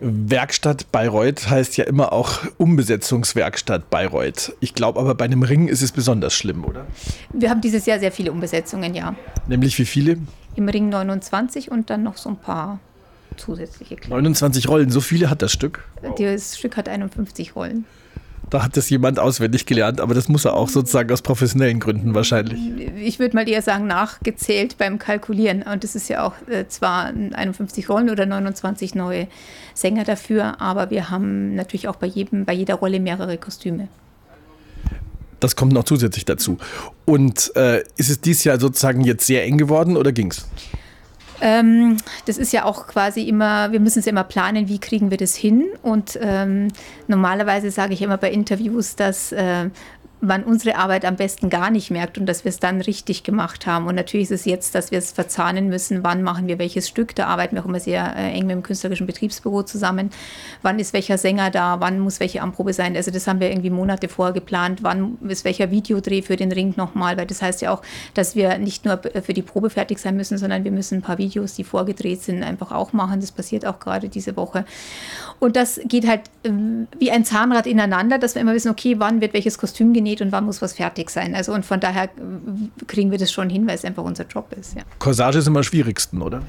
Werkstatt Bayreuth heißt ja immer auch Umbesetzungswerkstatt Bayreuth. Ich glaube aber bei einem Ring ist es besonders schlimm, oder? Wir haben dieses Jahr sehr viele Umbesetzungen, ja. Nämlich wie viele? Im Ring 29 und dann noch so ein paar zusätzliche Kleine. 29 Rollen, so viele hat das Stück? Das Stück hat 51 Rollen. Da hat das jemand auswendig gelernt, aber das muss er auch sozusagen aus professionellen Gründen wahrscheinlich. Ich würde mal eher sagen, nachgezählt beim Kalkulieren. Und es ist ja auch äh, zwar 51 Rollen oder 29 neue Sänger dafür, aber wir haben natürlich auch bei, jedem, bei jeder Rolle mehrere Kostüme. Das kommt noch zusätzlich dazu. Und äh, ist es dieses Jahr sozusagen jetzt sehr eng geworden oder ging es? Ähm, das ist ja auch quasi immer, wir müssen es ja immer planen, wie kriegen wir das hin. Und ähm, normalerweise sage ich immer bei Interviews, dass äh, man unsere Arbeit am besten gar nicht merkt und dass wir es dann richtig gemacht haben. Und natürlich ist es jetzt, dass wir es verzahnen müssen, wann machen wir welches Stück. Da arbeiten wir auch immer sehr äh, eng mit dem künstlerischen Betriebsbüro zusammen. Wann ist welcher Sänger da, wann muss welche Anprobe sein. Also das haben wir irgendwie Monate vorher geplant. Wann ist welcher Videodreh für den Ring nochmal, weil das heißt ja auch, dass wir nicht nur für die Probe fertig sein müssen, sondern wir müssen ein paar Videos, die vorgedreht sind, einfach auch machen. Das passiert auch gerade diese Woche. Und das geht halt äh, wie ein Zahnrad ineinander, dass wir immer wissen, okay, wann wird welches Kostüm genäht und wann muss was fertig sein. Also und von daher äh, kriegen wir das schon hin, weil es einfach unser Job ist. Ja. Corsage ist immer am schwierigsten, oder?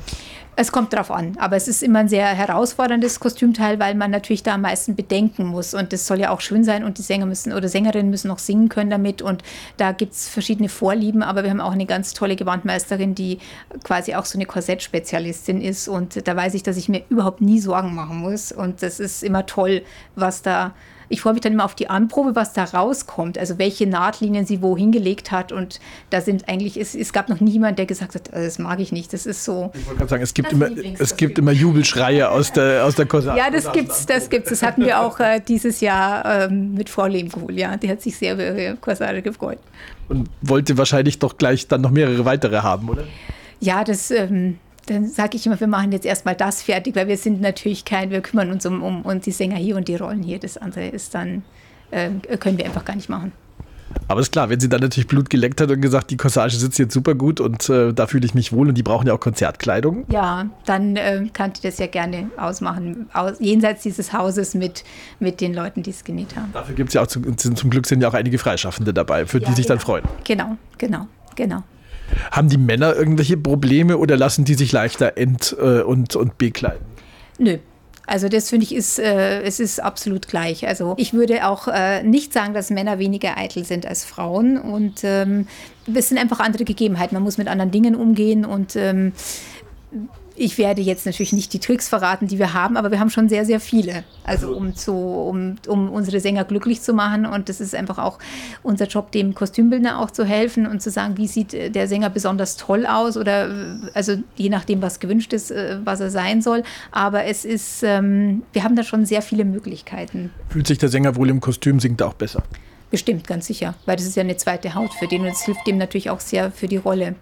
Es kommt drauf an, aber es ist immer ein sehr herausforderndes Kostümteil, weil man natürlich da am meisten bedenken muss und das soll ja auch schön sein und die Sänger müssen oder Sängerinnen müssen noch singen können damit und da gibt es verschiedene Vorlieben, aber wir haben auch eine ganz tolle Gewandmeisterin, die quasi auch so eine Korsettspezialistin ist und da weiß ich, dass ich mir überhaupt nie Sorgen machen muss und das ist immer toll, was da ich freue mich dann immer auf die Anprobe, was da rauskommt, also welche Nahtlinien sie wo hingelegt hat. Und da sind eigentlich, es, es gab noch niemand, der gesagt hat, äh, das mag ich nicht. Das ist so. Ich wollte gerade sagen, es gibt, immer, es gibt immer Jubelschreie aus der, aus der Corsage. Ja, das gibt's, das gibt's. Das hatten wir auch äh, dieses Jahr ähm, mit Frau Lehmkuhl, ja. Die hat sich sehr über ihre Corsage gefreut. Und wollte wahrscheinlich doch gleich dann noch mehrere weitere haben, oder? Ja, das. Ähm, dann sage ich immer, wir machen jetzt erstmal das fertig, weil wir sind natürlich kein, wir kümmern uns um, um, um die Sänger hier und die Rollen hier. Das andere ist dann, äh, können wir einfach gar nicht machen. Aber ist klar, wenn sie dann natürlich Blut geleckt hat und gesagt, die Corsage sitzt jetzt super gut und äh, da fühle ich mich wohl und die brauchen ja auch Konzertkleidung. Ja, dann äh, kann ich das ja gerne ausmachen, aus, jenseits dieses Hauses mit, mit den Leuten, die es genäht haben. Dafür gibt es ja auch, zum, zum Glück sind ja auch einige Freischaffende dabei, für ja, die sich genau. dann freuen. Genau, genau, genau. Haben die Männer irgendwelche Probleme oder lassen die sich leichter ent- äh, und, und bekleiden? Nö, also das finde ich ist, äh, es ist absolut gleich. Also ich würde auch äh, nicht sagen, dass Männer weniger eitel sind als Frauen und ähm, es sind einfach andere Gegebenheiten. Man muss mit anderen Dingen umgehen und ähm, ich werde jetzt natürlich nicht die Tricks verraten, die wir haben, aber wir haben schon sehr, sehr viele. Also um, zu, um, um unsere Sänger glücklich zu machen. Und das ist einfach auch unser Job, dem Kostümbildner auch zu helfen und zu sagen, wie sieht der Sänger besonders toll aus oder also je nachdem, was gewünscht ist, äh, was er sein soll. Aber es ist, ähm, wir haben da schon sehr viele Möglichkeiten. Fühlt sich der Sänger wohl im Kostüm, singt er auch besser? Bestimmt, ganz sicher, weil das ist ja eine zweite Haut für den und es hilft dem natürlich auch sehr für die Rolle.